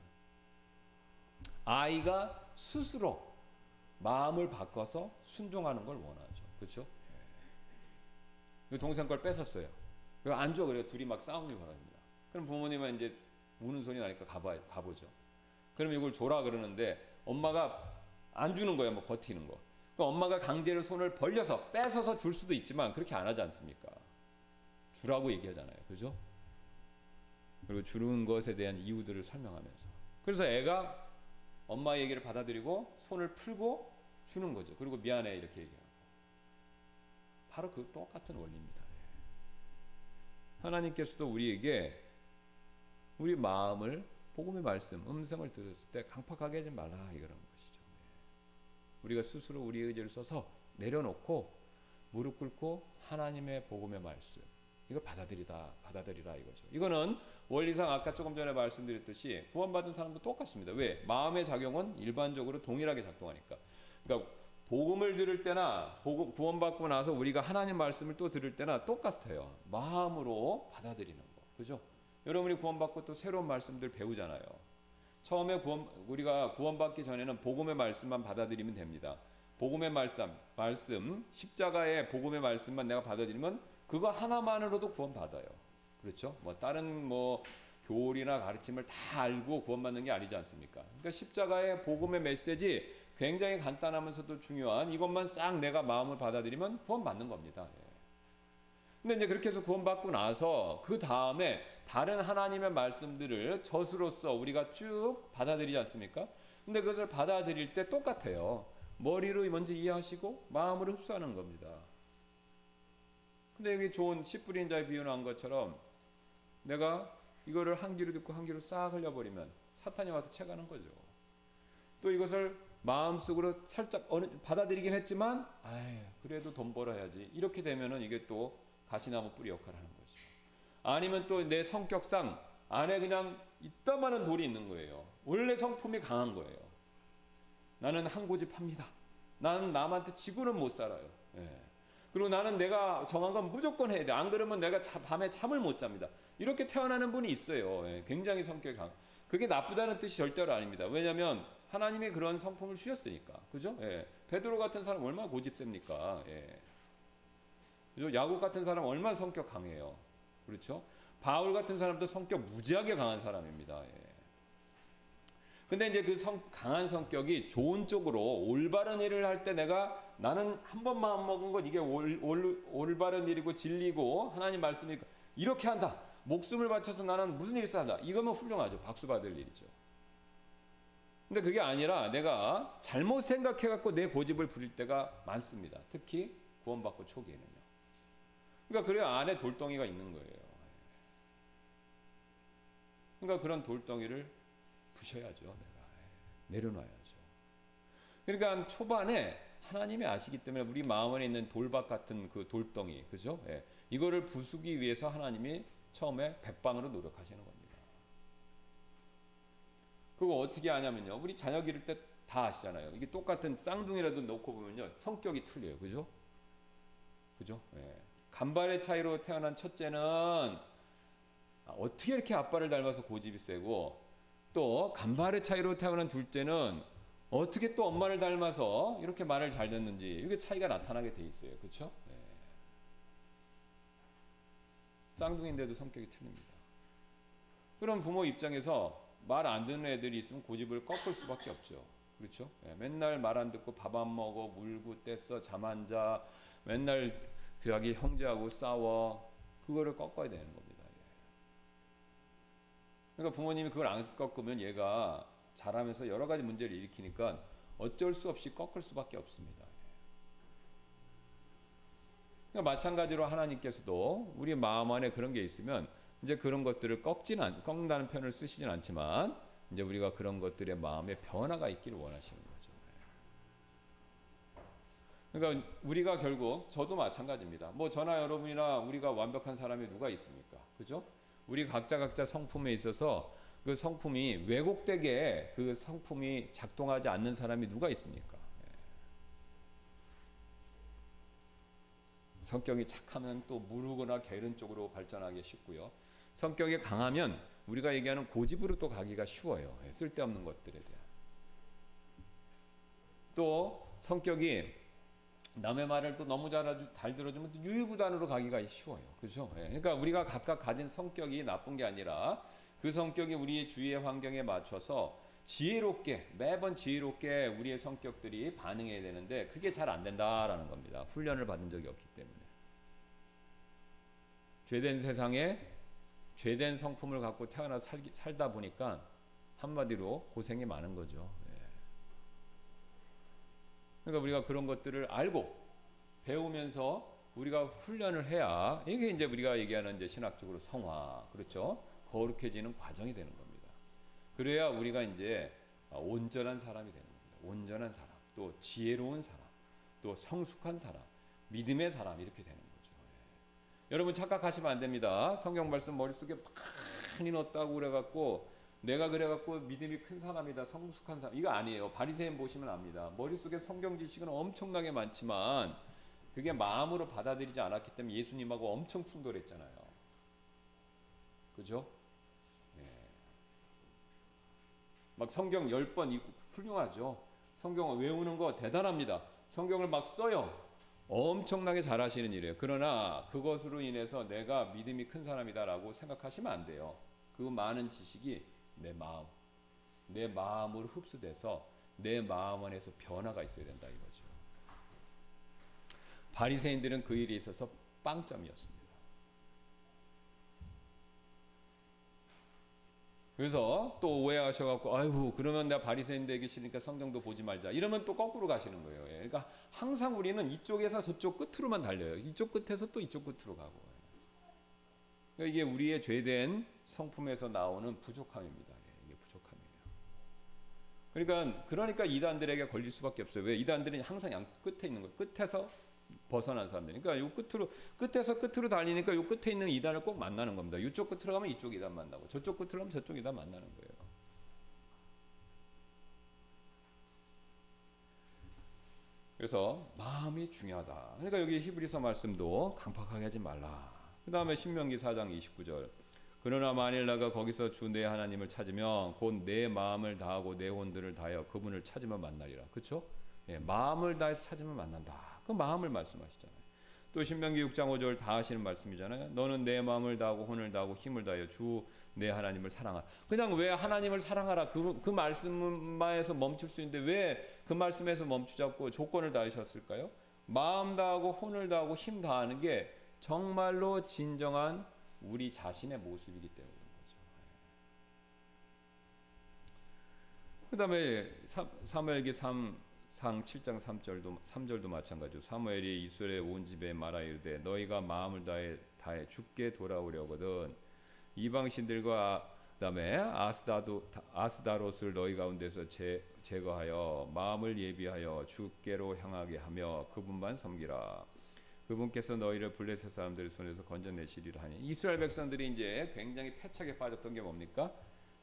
아이가 스스로 마음을 바꿔서 순종하는 걸 원하죠. 그렇죠? 동생 걸 뺏었어요. 그거 안 줘. 그래요. 둘이 막 싸움이 벌어집니다. 그럼 부모님은 이제 우는 소리 나니까 가봐, 가보죠. 그럼 이걸 줘라 그러는데 엄마가 안 주는 거예요. 뭐 버티는 거. 그러니까 엄마가 강제로 손을 벌려서 뺏어서 줄 수도 있지만 그렇게 안 하지 않습니까? 주라고 얘기하잖아요. 그죠? 그리고 주는 것에 대한 이유들을 설명하면서. 그래서 애가 엄마 얘기를 받아들이고 손을 풀고 주는 거죠. 그리고 미안해 이렇게 얘기하고. 바로 그 똑같은 원리입니다. 하나님께서도 우리에게 우리 마음을 복음의 말씀, 음성을 들었을 때 강팍하게 하지 말라 이거는 것이죠. 우리가 스스로 우리 의지를 써서 내려놓고 무릎 꿇고 하나님의 복음의 말씀 이걸 받아들이다 받아들이라 이거죠. 이거는 원리상 아까 조금 전에 말씀드렸듯이 구원받은 사람도 똑같습니다. 왜? 마음의 작용은 일반적으로 동일하게 작동하니까. 그러니까 복음을 들을 때나 복음 구원받고 나서 우리가 하나님 말씀을 또 들을 때나 똑같아요. 마음으로 받아들이는 거. 그죠? 여러분이 구원받고 또 새로운 말씀들 배우잖아요. 처음에 구원, 우리가 구원받기 전에는 복음의 말씀만 받아들이면 됩니다. 복음의 말씀, 말씀, 십자가의 복음의 말씀만 내가 받아들이면 그거 하나만으로도 구원받아요. 그렇죠? 뭐 다른 뭐 교리나 가르침을 다 알고 구원받는 게 아니지 않습니까? 그러니까 십자가의 복음의 메시지 굉장히 간단하면서도 중요한 이것만 싹 내가 마음을 받아들이면 구원받는 겁니다. 예. 근데 이제 그렇게 해서 구원받고 나서 그 다음에 다른 하나님의 말씀들을 젖으로서 우리가 쭉 받아들이지 않습니까? 근데 그것을 받아들일 때 똑같아요. 머리로 먼저 이해하시고 마음으로 흡수하는 겁니다. 근데 여기 좋은 씨 뿌린 자의 비유 나온 것처럼 내가 이거를 한 귀로 듣고 한 귀로 싹 흘려버리면 사탄이 와서 채가는 거죠. 또 이것을 마음속으로 살짝 받아들이긴 했지만 아유 그래도 돈 벌어야지 이렇게 되면은 이게 또 가시나무 뿌리 역할을 하는 거죠. 아니면 또 내 성격상 안에 그냥 이따만한 돌이 있는 거예요. 원래 성품이 강한 거예요. 나는 한 고집 합니다. 나는 남한테 지고는 못 살아요. 예. 그리고 나는 내가 정한 건 무조건 해야 돼. 안 그러면 내가 자, 밤에 잠을 못 잡니다. 이렇게 태어나는 분이 있어요. 예. 굉장히 성격이 강. 그게 나쁘다는 뜻이 절대로 아닙니다. 왜냐하면 하나님이 그런 성품을 주셨으니까. 그죠? 예. 베드로 같은 사람 얼마나 고집셉니까? 예. 야곱 같은 사람 얼마나 성격 강해요. 그렇죠? 바울 같은 사람도 성격 무지하게 강한 사람입니다. 예. 근데 이제 그 성, 강한 성격이 좋은 쪽으로 올바른 일을 할 때 내가 나는 한 번 마음 먹은 것 이게 올, 올, 올바른 일이고 진리고 하나님 말씀이 이렇게 한다. 목숨을 바쳐서 나는 무슨 일을 한다. 이거면 훌륭하죠. 박수 받을 일이죠. 근데 그게 아니라 내가 잘못 생각해 갖고 내 고집을 부릴 때가 많습니다. 특히 구원받고 초기에는요. 그러니까 그래야 안에 돌덩이가 있는 거예요. 그러니까 그런 돌덩이를 부셔야죠. 내가 내려놔야죠. 그러니까 초반에 하나님이 아시기 때문에 우리 마음 안에 있는 돌박 같은 그 돌덩이, 그죠? 예. 이거를 부수기 위해서 하나님이 처음에 백방으로 노력하시는 겁니다. 그거 어떻게 하냐면요. 우리 자녀 기를 때 다 아시잖아요. 이게 똑같은 쌍둥이라도 놓고 보면요. 성격이 틀려요. 그죠? 그죠? 예. 간발의 차이로 태어난 첫째는 어떻게 이렇게 아빠를 닮아서 고집이 세고 또 간발의 차이로 태어난 둘째는 어떻게 또 엄마를 닮아서 이렇게 말을 잘 듣는지 이게 차이가 나타나게 돼 있어요. 그렇죠? 네. 쌍둥이인데도 성격이 틀립니다. 그럼 부모 입장에서 말 안 듣는 애들이 있으면 고집을 꺾을 수밖에 없죠. 그렇죠? 네. 맨날 말 안 듣고 밥 안 먹어, 물고 뗐어, 잠 안 자, 맨날 그 자기 형제하고 싸워. 그거를 꺾어야 되는 겁니다. 그러니까 부모님이 그걸 안 꺾으면 얘가 자라면서 여러 가지 문제를 일으키니까 어쩔 수 없이 꺾을 수밖에 없습니다. 그러니까 마찬가지로 하나님께서도 우리 마음 안에 그런 게 있으면 이제 그런 것들을 꺾지는 않, 꺾는다는 표현을 쓰시진 않지만 이제 우리가 그런 것들의 마음에 변화가 있기를 원하시는 거죠. 그러니까 우리가 결국 저도 마찬가지입니다. 뭐 저나 여러분이나 우리가 완벽한 사람이 누가 있습니까? 그죠? 우리 각자 각자 성품에 있어서 그 성품이 왜곡되게 그 성품이 작동하지 않는 사람이 누가 있습니까? 예. 성격이 착하면 또 무르거나 게으른 쪽으로 발전하기 쉽고요. 성격이 강하면 우리가 얘기하는 고집으로 또 가기가 쉬워요. 예, 쓸데없는 것들에 대한. 또 성격이 남의 말을 또 너무 잘, 잘 들어주면 또 유유부단으로 가기가 쉬워요. 그죠? 예, 그러니까 우리가 각각 가진 성격이 나쁜 게 아니라 그 성격이 우리의 주위의 환경에 맞춰서 지혜롭게 매번 지혜롭게 우리의 성격들이 반응해야 되는데 그게 잘 안 된다라는 겁니다. 훈련을 받은 적이 없기 때문에. 죄된 세상에 죄된 성품을 갖고 태어나 살기, 살다 보니까 한마디로 고생이 많은 거죠. 예. 그러니까 우리가 그런 것들을 알고 배우면서 우리가 훈련을 해야 이게 이제 우리가 얘기하는 이제 신학적으로 성화 그렇죠 거룩해지는 과정이 되는 겁니다. 그래야 우리가 이제 온전한 사람이 되는 겁니다. 온전한 사람, 또 지혜로운 사람, 또 성숙한 사람, 믿음의 사람 이렇게 되는 거죠. 예. 여러분 착각하시면 안 됩니다. 성경 말씀 머릿속에 많이 넣었다고 그래갖고 내가 그래갖고 믿음이 큰 사람이다, 성숙한 사람 이거 아니에요. 바리새인 보시면 압니다. 머릿속에 성경 지식은 엄청나게 많지만 그게 마음으로 받아들이지 않았기 때문에 예수님하고 엄청 충돌했잖아요. 그죠? 네. 막 성경 10번 읽고 훌륭하죠. 성경을 외우는 거 대단합니다. 성경을 막 써요. 엄청나게 잘하시는 일이에요. 그러나 그것으로 인해서 내가 믿음이 큰 사람이다라고 생각하시면 안 돼요. 그 많은 지식이 내 마음, 내 마음으로 흡수돼서 내 마음 안에서 변화가 있어야 된다 이거죠. 바리새인들은 그 일에 있어서 빵점이었습니다. 그래서 또 오해하셔갖고 아이고 그러면 내가 바리새인 되기 싫으니까 성경도 보지 말자 이러면 또 거꾸로 가시는 거예요. 예. 그러니까 항상 우리는 이쪽에서 저쪽 끝으로만 달려요. 이쪽 끝에서 또 이쪽 끝으로 가고 그러니까 이게 우리의 죄된 성품에서 나오는 부족함입니다. 예. 이게 부족함이에요. 그러니까 그러니까 이단들에게 걸릴 수밖에 없어요. 왜 이단들은 항상 양 끝에 있는 거예요. 끝에서 벗어난 사람들. 그러니까 요 끝으로 끝에서 끝으로 달리니까 요 끝에 있는 이단을 꼭 만나는 겁니다. 이쪽 끝으로 가면 이쪽 이단 만나고 저쪽 끝으로 가면 저쪽 이단 만나는 거예요. 그래서 마음이 중요하다. 그러니까 여기 히브리서 말씀도 강팍하게 하지 말라. 그 다음에 신명기 4장 29절. 그러나 만일 내가 거기서 주 내 하나님을 찾으면 곧 내 마음을 다하고 내 혼들을 다하여 그분을 찾으면 만나리라. 그렇죠? 예, 마음을 다해서 찾으면 만난다. 그 마음을 말씀하시잖아요. 또 신명기 6장 5절 다 하시는 말씀이잖아요. 너는 내 마음을 다하고 혼을 다하고 힘을 다하여 주 내 하나님을 사랑하라. 그냥 왜 하나님을 사랑하라 그, 그 말씀만에서 멈출 수 있는데 왜 그 말씀에서 멈추자고 조건을 다하셨을까요? 마음 다하고 혼을 다하고 힘 다하는 게 정말로 진정한 우리 자신의 모습이기 때문인 거죠. 그 다음에 사무엘기 3 상 7장 3절도 3절도 마찬가지로 사무엘이 이스라엘 온 집에 말하 이르되 너희가 마음을 다해 다해 죽게 돌아오려거든 이방 신들과 그다음에 아스다도 아스다롯을 너희 가운데서 제, 제거하여 마음을 예비하여 주께로 향하게 하며 그분만 섬기라. 그분께서 너희를 블레셋 사람들의 손에서 건져내시리라 하니 이스라엘 백성들이 이제 굉장히 패착에 빠졌던 게 뭡니까?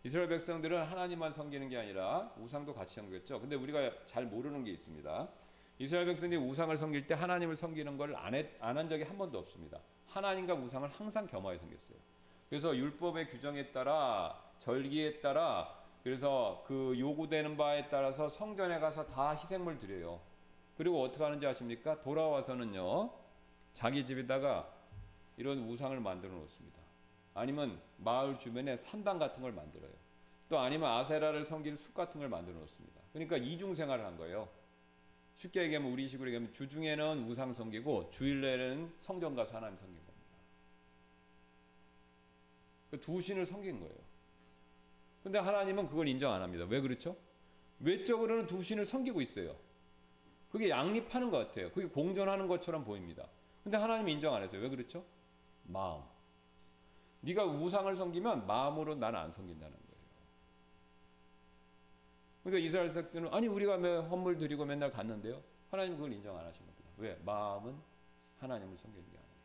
이스라엘 백성들은 하나님만 섬기는 게 아니라 우상도 같이 섬겼죠. 근데 우리가 잘 모르는 게 있습니다. 이스라엘 백성들이 우상을 섬길 때 하나님을 섬기는 걸 안 한 적이 한 번도 없습니다. 하나님과 우상을 항상 겸하여 섬겼어요. 그래서 율법의 규정에 따라 절기에 따라 그래서 그 요구되는 바에 따라서 성전에 가서 다 희생물 드려요. 그리고 어떻게 하는지 아십니까? 돌아와서는요. 자기 집에다가 이런 우상을 만들어 놓습니다. 아니면 마을 주변에 산당 같은 걸 만들어요. 또 아니면 아세라를 섬기는 숲 같은 걸 만들어 놓습니다. 그러니까 이중 생활을 한 거예요. 쉽게 얘기하면 우리 식으로 얘기하면 주중에는 우상 섬기고 주일에는 성전 가서 하나님 섬긴 겁니다. 그 두 신을 섬긴 거예요. 근데 하나님은 그걸 인정 안 합니다. 왜 그렇죠? 외적으로는 두 신을 섬기고 있어요. 그게 양립하는 것 같아요. 그게 공존하는 것처럼 보입니다. 근데 하나님 인정 안 했어요. 왜 그렇죠? 마음. 네가 우상을 섬기면 마음으로 나는 안 섬긴다는 거예요. 그러니까 이스라엘 백성들은 아니 우리가 왜 헌물 드리고 맨날 갔는데요. 하나님 그걸 인정 안 하신 겁니다. 왜? 마음은 하나님을 섬기는 게 아니니까.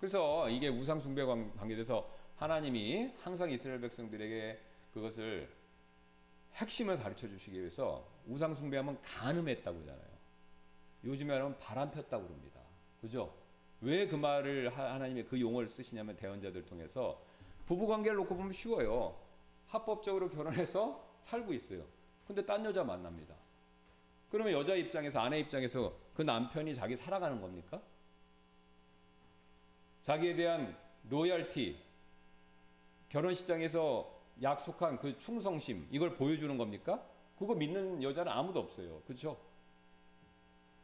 그래서 이게 우상 숭배 관계돼서 하나님이 항상 이스라엘 백성들에게 그것을 핵심을 가르쳐 주시기 위해서 우상 숭배하면 간음했다고 하잖아요. 요즘에 하면 바람 폈다고 그럽니다. 그죠? 왜 그 말을 하나님의 그 용어를 쓰시냐면 대언자들 통해서 부부 관계를 놓고 보면 쉬워요. 합법적으로 결혼해서 살고 있어요. 근데 딴 여자 만납니다. 그러면 여자 입장에서 아내 입장에서 그 남편이 자기 살아가는 겁니까? 자기에 대한 로열티 결혼식장에서 약속한 그 충성심 이걸 보여주는 겁니까? 그거 믿는 여자는 아무도 없어요. 그렇죠?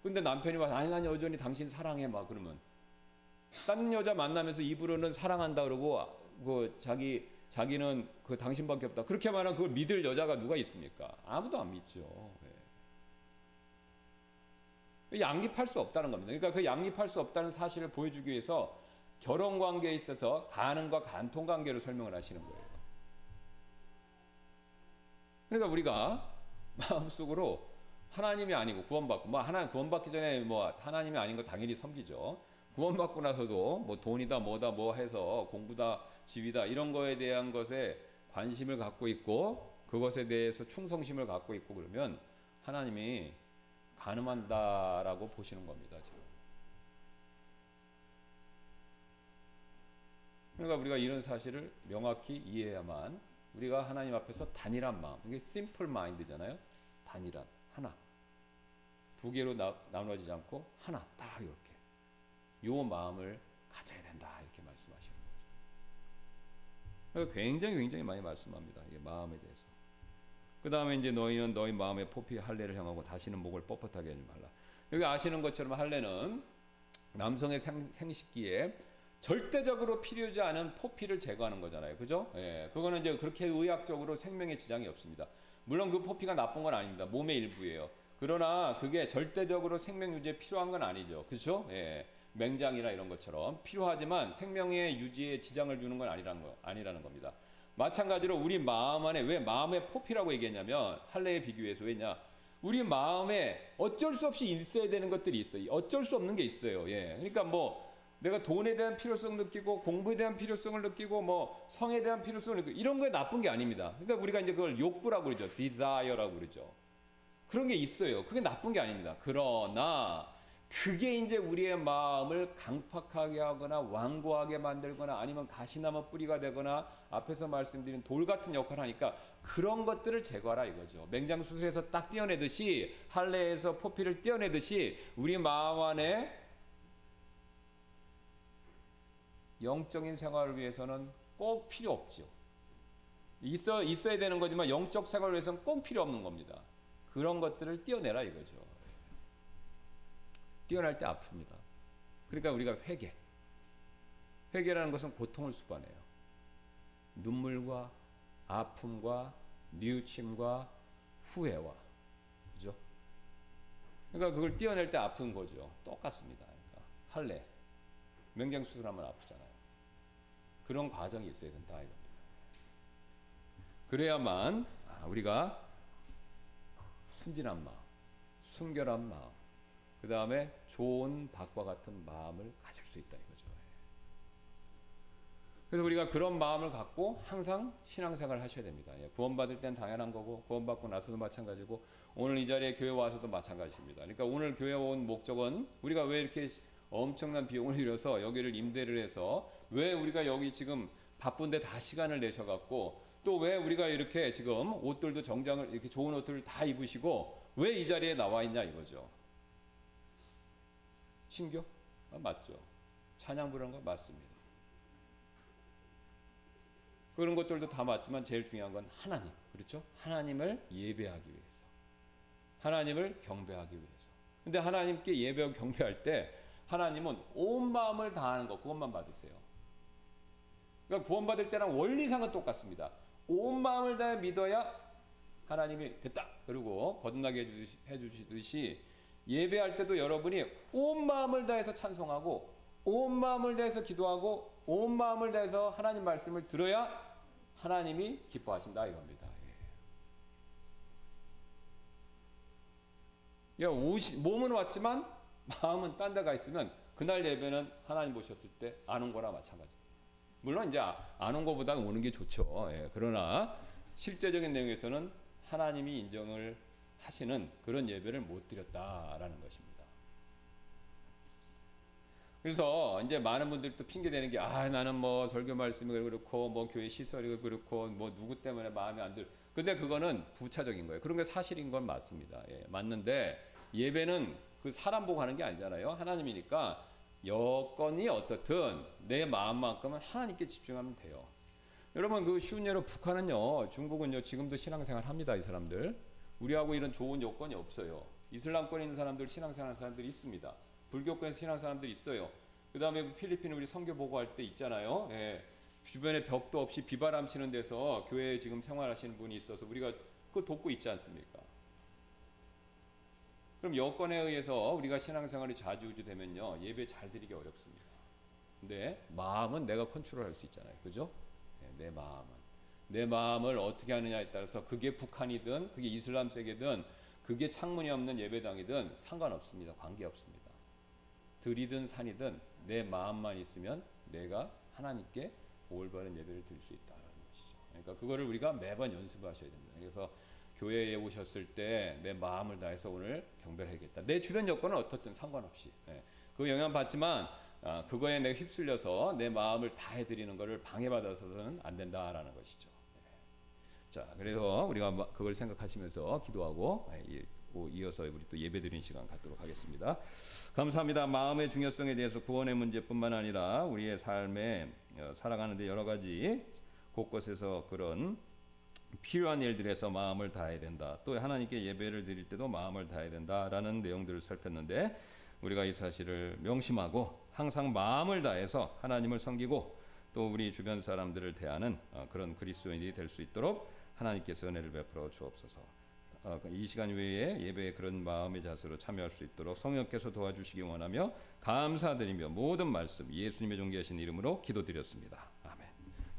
근데 남편이 와서 아니 난 여전히 당신 사랑해 막 그러면 딴 여자 만나면서 입으로는 사랑한다 그러고 그 자기 자기는 그 당신밖에 없다 그렇게 말하면 그걸 믿을 여자가 누가 있습니까? 아무도 안 믿죠. 네. 양립할 수 없다는 겁니다. 그러니까 그 양립할 수 없다는 사실을 보여주기 위해서 결혼 관계에 있어서 가능과 간통 관계로 설명을 하시는 거예요. 그러니까 우리가 마음속으로 하나님이 아니고 구원받고 뭐 하나님 구원받기 전에 뭐 하나님이 아닌 거 당연히 섬기죠. 구원받고 나서도 뭐 돈이다 뭐다 뭐 해서 공부다 지위다 이런 거에 대한 것에 관심을 갖고 있고 그것에 대해서 충성심을 갖고 있고 그러면 하나님이 가늠한다라고 보시는 겁니다. 지금. 그러니까 우리가 이런 사실을 명확히 이해해야만 우리가 하나님 앞에서 단일한 마음, 이게 simple mind잖아요. 단일한 하나. 두 개로 나, 나눠지지 않고 하나 딱 이렇게. 요 마음을 가져야 된다 이렇게 말씀하시는 거죠. 굉장히 굉장히 많이 말씀합니다. 이게 마음에 대해서. 그 다음에 이제 너희는 너희 마음에 포피 할례를 향하고 다시는 목을 뻣뻣하게 하지 말라. 여기 아시는 것처럼 할례는 남성의 생, 생식기에 절대적으로 필요하지 않은 포피를 제거하는 거잖아요. 그죠? 예. 그거는 이제 그렇게 의학적으로 생명에 지장이 없습니다. 물론 그 포피가 나쁜 건 아닙니다. 몸의 일부예요. 그러나 그게 절대적으로 생명 유지에 필요한 건 아니죠. 그죠? 예. 맹장이나 이런 것처럼 필요하지만 생명의 유지에 지장을 주는 건 아니라는 거 아니라는 겁니다. 마찬가지로 우리 마음 안에 왜 마음의 포피라고 얘기했냐면 할례에 비교해서 왜냐? 우리 마음에 어쩔 수 없이 있어야 되는 것들이 있어요. 어쩔 수 없는 게 있어요. 예. 그러니까 뭐 내가 돈에 대한 필요성 느끼고 공부에 대한 필요성을 느끼고 뭐 성에 대한 필요성을 느끼고 이런 거에 나쁜 게 아닙니다. 그러니까 우리가 이제 그걸 욕구라고 그러죠. desire라고 그러죠. 그런 게 있어요. 그게 나쁜 게 아닙니다. 그러나 그게 이제 우리의 마음을 강팍하게 하거나 완고하게 만들거나 아니면 가시나무 뿌리가 되거나 앞에서 말씀드린 돌 같은 역할을 하니까 그런 것들을 제거하라 이거죠. 맹장 수술에서 딱 떼어내듯이 할례에서 포피를 떼어내듯이 우리 마음 안에 영적인 생활을 위해서는 꼭 필요 없죠. 있어 있어야 되는 거지만 영적 생활을 위해서는 꼭 필요 없는 겁니다. 그런 것들을 떼어내라 이거죠. 떼어날 때 아픕니다. 그러니까 우리가 회개. 회개라는 것은 고통을 수반해요. 눈물과 아픔과 뉘우침과 후회와 그죠? 그러니까 그걸 떼어낼 때 아픈 거죠. 똑같습니다. 그러니까 할래 명경 수술하면 아프잖아요. 그런 과정이 있어야 된다 이겁니다. 그래야만 아, 우리가 순진한 마음, 순결한 마음, 그 다음에 좋은 밭과 같은 마음을 가질 수 있다 이거죠. 그래서 우리가 그런 마음을 갖고 항상 신앙생활을 하셔야 됩니다. 예, 구원받을 땐 당연한 거고 구원받고 나서도 마찬가지고 오늘 이 자리에 교회 와서도 마찬가지입니다. 그러니까 오늘 교회 온 목적은 우리가 왜 이렇게 엄청난 비용을 들여서 여기를 임대를 해서 왜 우리가 여기 지금 바쁜데 다 시간을 내셔갖고 또 왜 우리가 이렇게 지금 옷들도 정장을 이렇게 좋은 옷들을 다 입으시고 왜 이 자리에 나와 있냐 이거죠. 신교? 아, 맞죠. 찬양 부르는 거 맞습니다. 그런 것들도 다 맞지만 제일 중요한 건 하나님. 그렇죠? 하나님을 예배하기 위해서. 하나님을 경배하기 위해서. 근데 하나님께 예배하고 경배할 때 하나님은 온 마음을 다하는 것 그것만 받으세요. 그러니까 구원받을 때랑 원리상은 똑같습니다. 온 마음을 다해 믿어야 하나님이 됐다 그리고 거듭나게 해주시- 해주시듯이 예배할 때도 여러분이 온 마음을 다해서 찬송하고 온 마음을 다해서 기도하고 온 마음을 다해서 하나님 말씀을 들어야 하나님이 기뻐하신다 이겁니다. 예. 야, 옷이, 몸은 왔지만 마음은 딴 데가 있으면 그날 예배는 하나님 보셨을 때 안 온 거나 마찬가지입니다. 물론 이제 안 온 거보다 오는 게 좋죠. 예, 그러나 실제적인 내용에서는 하나님이 인정을 하시는 그런 예배를 못 드렸다라는 것입니다. 그래서 이제 많은 분들이 또 핑계 대는 게 아 나는 뭐 설교 말씀이 그렇고 뭐 교회 시설이 그렇고 뭐 누구 때문에 마음에 안 들. 근데 그거는 부차적인 거예요. 그런 게 사실인 건 맞습니다. 예, 맞는데 예배는 그 사람 보고 하는 게 아니잖아요. 하나님이니까 여건이 어떻든 내 마음만큼은 하나님께 집중하면 돼요. 여러분 그 쉬운 예로 북한은요, 중국은요 지금도 신앙생활 합니다 이 사람들. 우리하고 이런 좋은 여건이 없어요. 이슬람권에 있는 사람들 신앙생활 하는 사람들이 있습니다. 불교권에서 신앙 사람들이 있어요. 그 다음에 필리핀 우리 선교 보고할 때 있잖아요. 예. 주변에 벽도 없이 비바람 치는 데서 교회에 지금 생활하시는 분이 있어서 우리가 그거 돕고 있지 않습니까? 그럼 여건에 의해서 우리가 신앙생활이 좌지우지되면요 예배 잘 드리기 어렵습니다. 근데 마음은 내가 컨트롤할 수 있잖아요, 그죠? 네, 내 마음은 내 마음을 어떻게 하느냐에 따라서 그게 북한이든 그게 이슬람 세계든 그게 창문이 없는 예배당이든 상관없습니다. 관계 없습니다. 들이든 산이든 내 마음만 있으면 내가 하나님께 올바른 예배를 드릴 수 있다라는 것이죠. 그러니까 그거를 우리가 매번 연습하셔야 됩니다. 그래서 교회에 오셨을 때 내 마음을 다해서 오늘 경배하겠다. 내 주변 여건은 어떻든 상관없이 예. 그 영향 받지만 아, 그거에 내가 휩쓸려서 내 마음을 다해 드리는 것을 방해받아서는 안 된다라는 것이죠. 예. 자, 그래서 우리가 마- 그걸 생각하시면서 기도하고 예, 이- 오- 이어서 우리 또 예배드리는 시간 갖도록 하겠습니다. 감사합니다. 마음의 중요성에 대해서 구원의 문제뿐만 아니라 우리의 삶에 어, 살아가는데 여러 가지 곳곳에서 그런 필요한 일들에서 마음을 다해야 된다. 또 하나님께 예배를 드릴 때도 마음을 다해야 된다라는 내용들을 살폈는데 우리가 이 사실을 명심하고 항상 마음을 다해서 하나님을 섬기고 또 우리 주변 사람들을 대하는 어, 그런 그리스도인이 될 수 있도록 하나님께서 은혜를 베풀어 주옵소서. 어, 이 시간 외에 예배에 그런 마음의 자세로 참여할 수 있도록 성령께서 도와주시기 원하며 감사드리며 모든 말씀 예수님의 존귀하신 이름으로 기도드렸습니다.